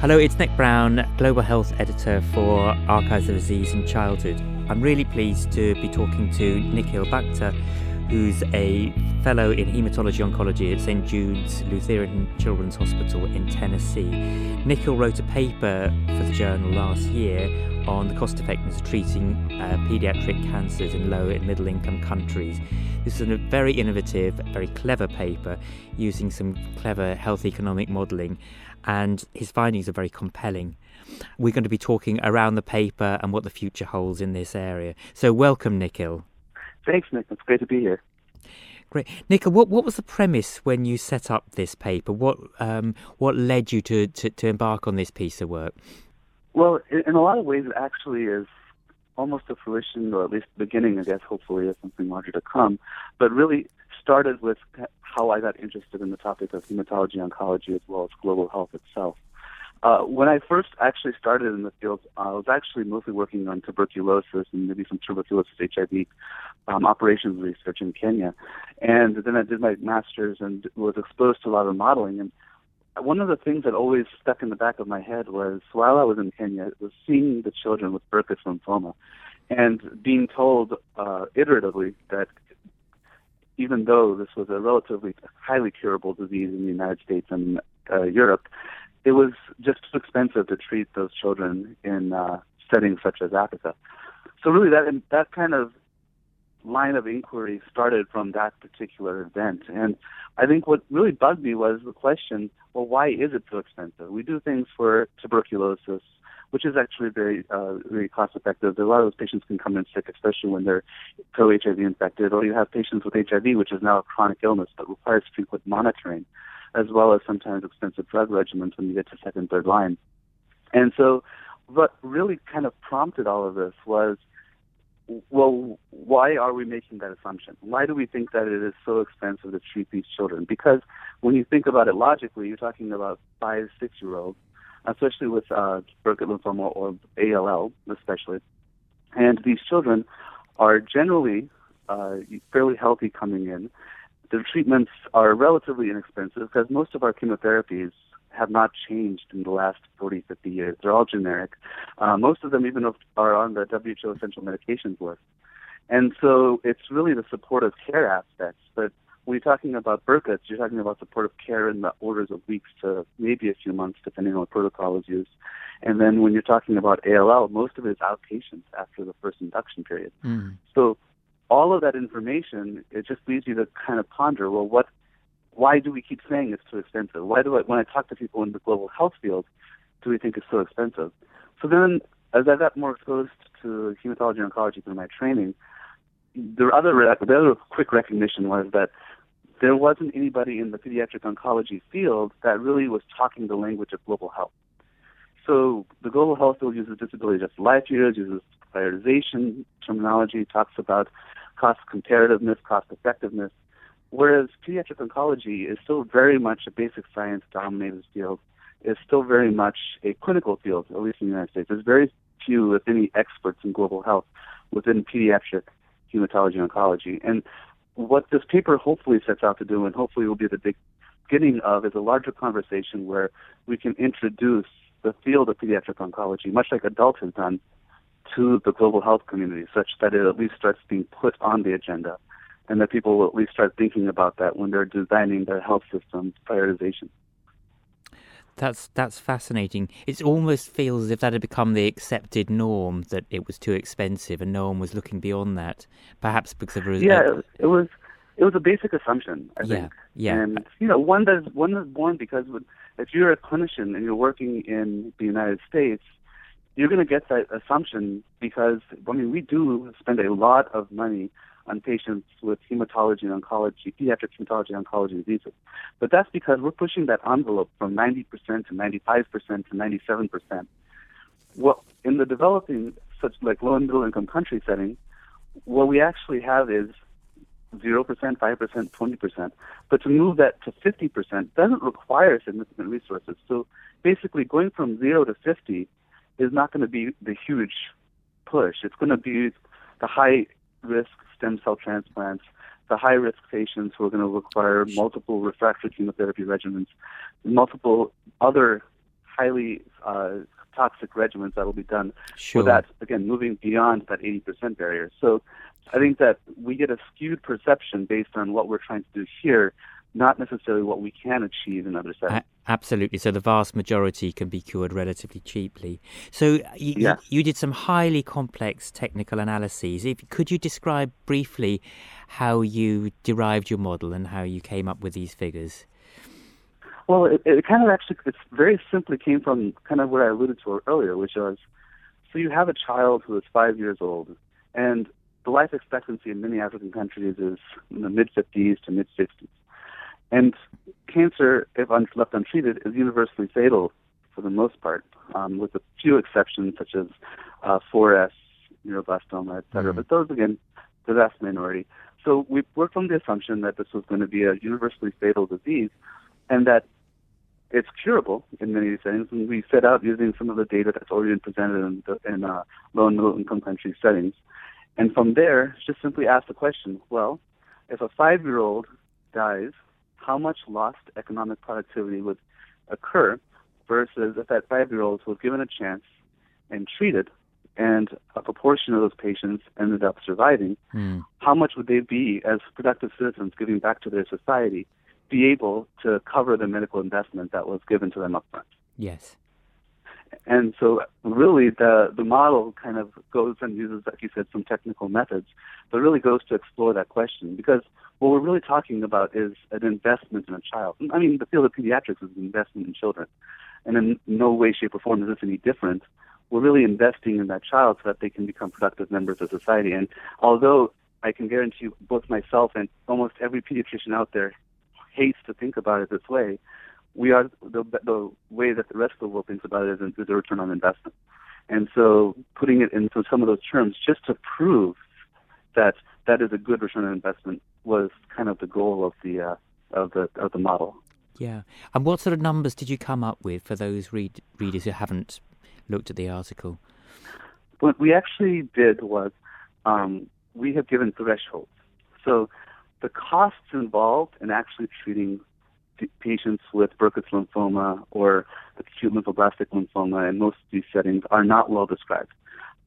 Hello, it's Nick Brown, Global Health Editor for Archives of Disease in Childhood. I'm really pleased to be talking to Nickhill Bhakta, who's a fellow in hematology oncology at St Jude's Lutheran Children's Hospital in Tennessee. Nickhill wrote a paper for the journal last year on the cost effectiveness of treating uh, pediatric cancers in low and middle income countries. This is a very innovative, very clever paper using some clever health economic modelling and his findings are very compelling. We're going to be talking around the paper and what the future holds in this area. So, welcome, Nickhill. Thanks, Nick. It's great to be here. Great, Nickhill. What what was the premise when you set up this paper? What um, what led you to, to, to embark on this piece of work? Well, in a lot of ways, it actually is almost a fruition, or at least beginning, I guess, hopefully, of something larger to come. But really started with how I got interested in the topic of hematology oncology as well as global health itself. Uh, when I first actually started in the field, I was actually mostly working on tuberculosis and maybe some tuberculosis HIV um, operations research in Kenya. And then I did my master's and was exposed to a lot of modeling. And one of the things that always stuck in the back of my head was while I was in Kenya, was seeing the children with Burkitt's lymphoma and being told uh, iteratively that even though this was a relatively highly curable disease in the United States and uh, Europe, it was just too expensive to treat those children in uh, settings such as Africa. So really, that that kind of line of inquiry started from that particular event. And I think what really bugged me was the question: Well, why is it so expensive? We do things for tuberculosis, which is actually very uh, very cost effective. A lot of those patients can come in sick, especially when they're co-HIV infected, or you have patients with HIV, which is now a chronic illness but requires frequent monitoring, as well as sometimes expensive drug regimens when you get to second, third line. And so, what really kind of prompted all of this was, well, why are we making that assumption? Why do we think that it is so expensive to treat these children? Because when you think about it logically, you're talking about five, six year olds especially with uh, Burkitt lymphoma or ALL, especially. And these children are generally uh, fairly healthy coming in. Their treatments are relatively inexpensive because most of our chemotherapies have not changed in the last 40, 50 years. They're all generic. Uh, most of them even are on the WHO essential medications list. And so it's really the supportive care aspects. But when you're talking about Burkitt's, you're talking about supportive care in the orders of weeks to maybe a few months, depending on what protocol is used. And then when you're talking about ALL, most of it is outpatient after the first induction period. Mm. So all of that information, it just leads you to kind of ponder, well, what, why do we keep saying it's too expensive? Why do I, when I talk to people in the global health field, do we think it's so expensive? So then, as I got more exposed to hematology and oncology through my training, the other, the other quick recognition was that there wasn't anybody in the pediatric oncology field that really was talking the language of global health. So the global health field uses disability adjusted life years, uses prioritization terminology, talks about cost comparativeness, cost effectiveness, whereas pediatric oncology is still very much a basic science dominated field. It's still very much a clinical field, at least in the United States. There's very few, if any, experts in global health within pediatric hematology and oncology. And what this paper hopefully sets out to do, and hopefully will be the beginning of, is a larger conversation where we can introduce the field of pediatric oncology, much like adults have done, to the global health community, such that it at least starts being put on the agenda, and that people will at least start thinking about that when they're designing their health system prioritization. That's that's fascinating. It almost feels as if that had become the accepted norm that it was too expensive, and no one was looking beyond that. Perhaps because of a, yeah, it, it was it was a basic assumption. I yeah, think. yeah, and you know, one that's one that's born because if you're a clinician and you're working in the United States, you're going to get that assumption because I mean we do spend a lot of money on patients with hematology and oncology, pediatric hematology and oncology diseases. But that's because we're pushing that envelope from 90% to 95% to 97%. Well, in the developing, such like low and middle income country setting, what we actually have is 0%, 5%, 20%. But to move that to 50% doesn't require significant resources. So basically, going from 0 to 50 is not going to be the huge push. It's going to be the high risk stem cell transplants, the high risk patients who are going to require multiple refractory chemotherapy regimens, multiple other highly uh, toxic regimens that will be done sure. for that, again, moving beyond that 80% barrier. So I think that we get a skewed perception based on what we're trying to do here, not necessarily what we can achieve in other settings. A- absolutely. So the vast majority can be cured relatively cheaply. So y- you did some highly complex technical analyses. If, could you describe briefly how you derived your model and how you came up with these figures? Well, it, it kind of actually, it's very simply came from kind of what I alluded to earlier, which was, so you have a child who is five years old, and the life expectancy in many African countries is in the mid 50s to mid 60s. And cancer, if un- left untreated, is universally fatal for the most part, um, with a few exceptions such as uh, 4S, neuroblastoma, et cetera. Mm. But those, again, the vast minority. So we worked on the assumption that this was going to be a universally fatal disease and that it's curable in many settings. And we set out using some of the data that's already been presented in, the, in uh, low and middle income country settings. And from there, just simply ask the question well, if a five year old dies, how much lost economic productivity would occur versus if that five year old was given a chance and treated and a proportion of those patients ended up surviving, mm. how much would they be as productive citizens giving back to their society, be able to cover the medical investment that was given to them upfront? Yes. And so, really, the the model kind of goes and uses, like you said, some technical methods, but really goes to explore that question because what we're really talking about is an investment in a child. I mean, the field of pediatrics is an investment in children, and in no way, shape, or form is this any different. We're really investing in that child so that they can become productive members of society. And although I can guarantee you, both myself and almost every pediatrician out there hates to think about it this way, we are the, the way that the rest of the world thinks about it is, is a return on investment. And so putting it into some of those terms just to prove that that is a good return on investment was kind of the goal of the uh, of the of the model. Yeah. And what sort of numbers did you come up with for those read, readers who haven't looked at the article? What we actually did was um, we have given thresholds. So the costs involved in actually treating patients with Burkitt's lymphoma or acute lymphoblastic lymphoma in most of these settings are not well described.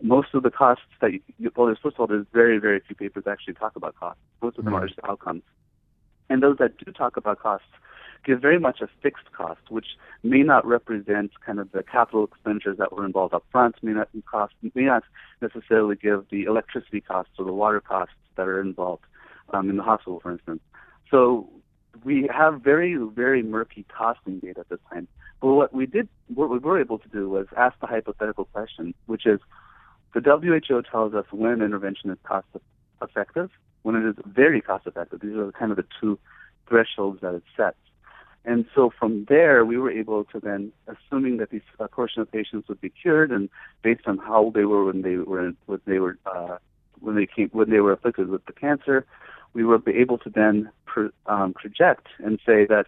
Most of the costs that you, well, there's, first of all, there's very, very few papers that actually talk about costs. Most of them mm-hmm. are just outcomes. And those that do talk about costs give very much a fixed cost, which may not represent kind of the capital expenditures that were involved up front, may not cost, may not necessarily give the electricity costs or the water costs that are involved um, in the hospital, for instance. So we have very, very murky costing data at this time. But what we did, what we were able to do was ask the hypothetical question, which is, the WHO tells us when intervention is cost effective, when it is very cost effective. These are kind of the two thresholds that it sets. And so from there, we were able to then, assuming that these a portion of patients would be cured, and based on how they were when they were when they were uh, when they came when they were afflicted with the cancer, we were able to then um, project and say that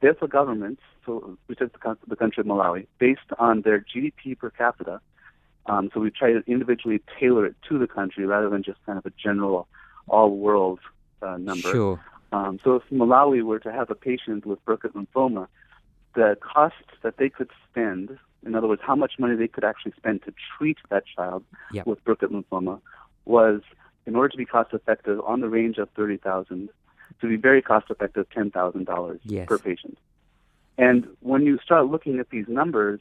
if a government, so we took the, the country of Malawi, based on their GDP per capita, um, so we try to individually tailor it to the country rather than just kind of a general all-world uh, number. Sure. Um, so if Malawi were to have a patient with Burkitt lymphoma, the cost that they could spend, in other words, how much money they could actually spend to treat that child yep. with Burkitt lymphoma, was in order to be cost effective on the range of 30,000 to be very cost effective $10,000 yes. per patient. And when you start looking at these numbers,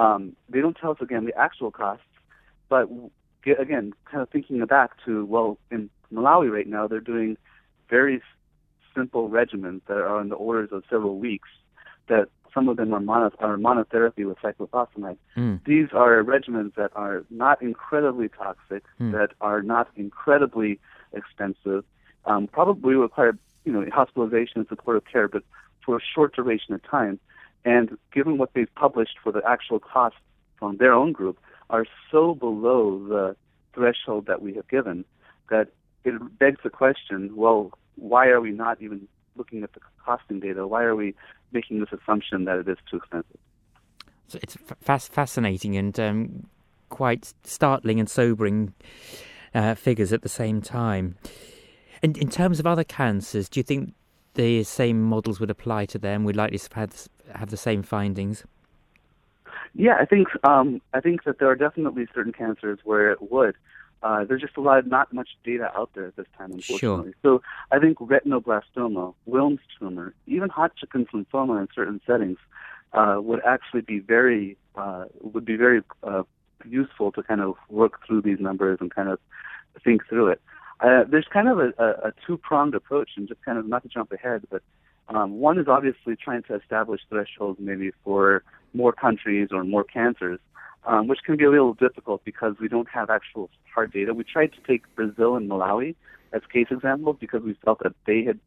um, they don't tell us again the actual costs, but again, kind of thinking back to well, in Malawi right now they're doing very simple regimens that are on the orders of several weeks. That some of them are, mono, are monotherapy with cyclophosphamide. Mm. These are regimens that are not incredibly toxic, mm. that are not incredibly expensive, um, probably require you know hospitalization and supportive care, but for a short duration of time. And given what they've published for the actual costs from their own group, are so below the threshold that we have given that it begs the question: Well, why are we not even looking at the costing data? Why are we making this assumption that it is too expensive? So it's f- fascinating and um, quite startling and sobering uh, figures at the same time. And in terms of other cancers, do you think the same models would apply to them? We'd likely have, have the same findings? Yeah, I think um, I think that there are definitely certain cancers where it would. Uh, there's just a lot, of, not much data out there at this time, unfortunately. Sure. So I think retinoblastoma, Wilms tumor, even Hodgkin's lymphoma in certain settings uh, would actually be very uh, would be very uh, useful to kind of work through these numbers and kind of think through it. Uh, there's kind of a, a, a two-pronged approach, and just kind of not to jump ahead, but um, one is obviously trying to establish thresholds maybe for more countries or more cancers, um, which can be a little difficult because we don't have actual hard data. We tried to take Brazil and Malawi as case examples because we felt that they had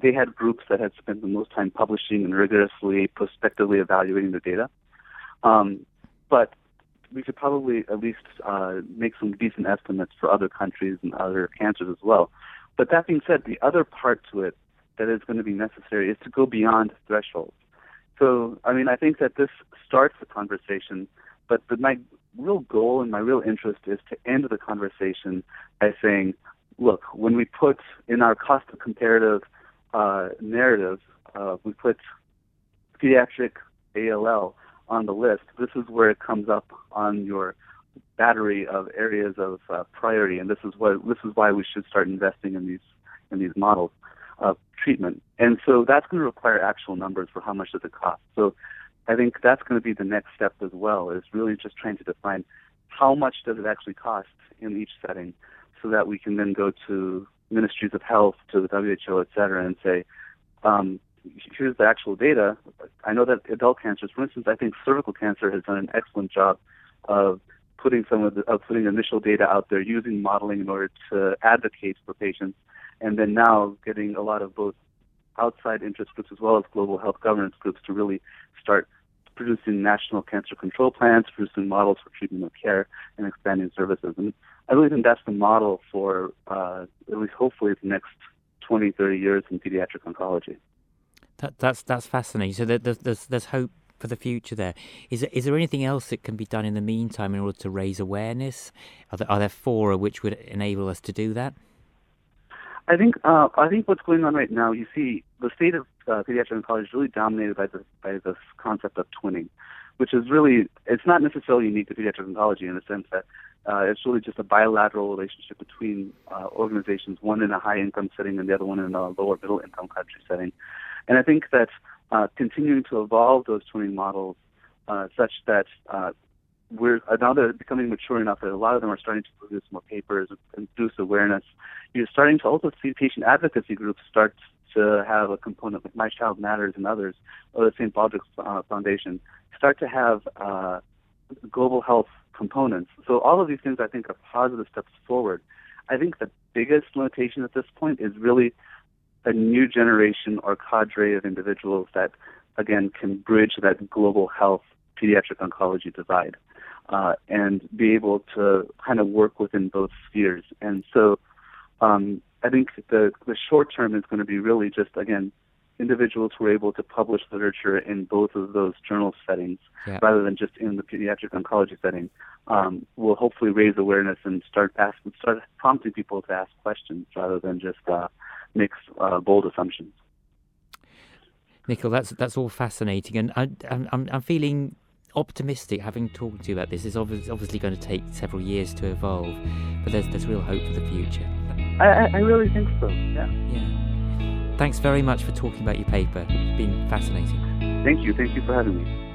they had groups that had spent the most time publishing and rigorously prospectively evaluating the data. Um, but we could probably at least uh, make some decent estimates for other countries and other cancers as well. But that being said, the other part to it that is going to be necessary is to go beyond thresholds. So, I mean, I think that this starts the conversation, but the, my real goal and my real interest is to end the conversation by saying, look, when we put in our cost of comparative uh, narrative, uh, we put pediatric ALL on the list. This is where it comes up on your battery of areas of uh, priority, and this is what this is why we should start investing in these in these models of treatment. And so that's going to require actual numbers for how much does it cost. So I think that's going to be the next step as well. Is really just trying to define how much does it actually cost in each setting, so that we can then go to ministries of health, to the WHO, et cetera, and say, um, here's the actual data. I know that adult cancers, for instance, I think cervical cancer has done an excellent job of putting some of the of putting initial data out there, using modeling in order to advocate for patients, and then now getting a lot of both outside interest groups as well as global health governance groups to really start producing national cancer control plans, producing models for treatment of care, and expanding services. And I really think that's the model for uh, at least hopefully the next 20, 30 years in pediatric oncology. That, that's that's fascinating. So there's there's there's hope for the future there. Is is there anything else that can be done in the meantime in order to raise awareness? Are there, are there fora which would enable us to do that? I think uh, I think what's going on right now, you see, the state of uh, pediatric oncology is really dominated by the by this concept of twinning, which is really it's not necessarily unique to pediatric oncology in the sense that uh, it's really just a bilateral relationship between uh, organizations, one in a high income setting and the other one in a lower middle income country setting. And I think that uh, continuing to evolve those twinning models uh, such that uh, we're now they're becoming mature enough that a lot of them are starting to produce more papers and produce awareness. You're starting to also see patient advocacy groups start to have a component like My Child Matters and others, or the St. Baldrick's uh, Foundation, start to have uh, global health components. So all of these things I think are positive steps forward. I think the biggest limitation at this point is really a new generation or cadre of individuals that, again, can bridge that global health pediatric oncology divide uh, and be able to kind of work within both spheres. And so um, I think the, the short term is going to be really just, again, individuals who are able to publish literature in both of those journal settings yeah. rather than just in the pediatric oncology setting um, will hopefully raise awareness and start asking, start prompting people to ask questions rather than just uh, makes uh, bold assumptions. Nickhill, that's that's all fascinating, and I, am I'm, I'm feeling optimistic having talked to you about this. It's obviously, going to take several years to evolve, but there's there's real hope for the future. I, I really think so. Yeah. Yeah. Thanks very much for talking about your paper. It's been fascinating. Thank you. Thank you for having me.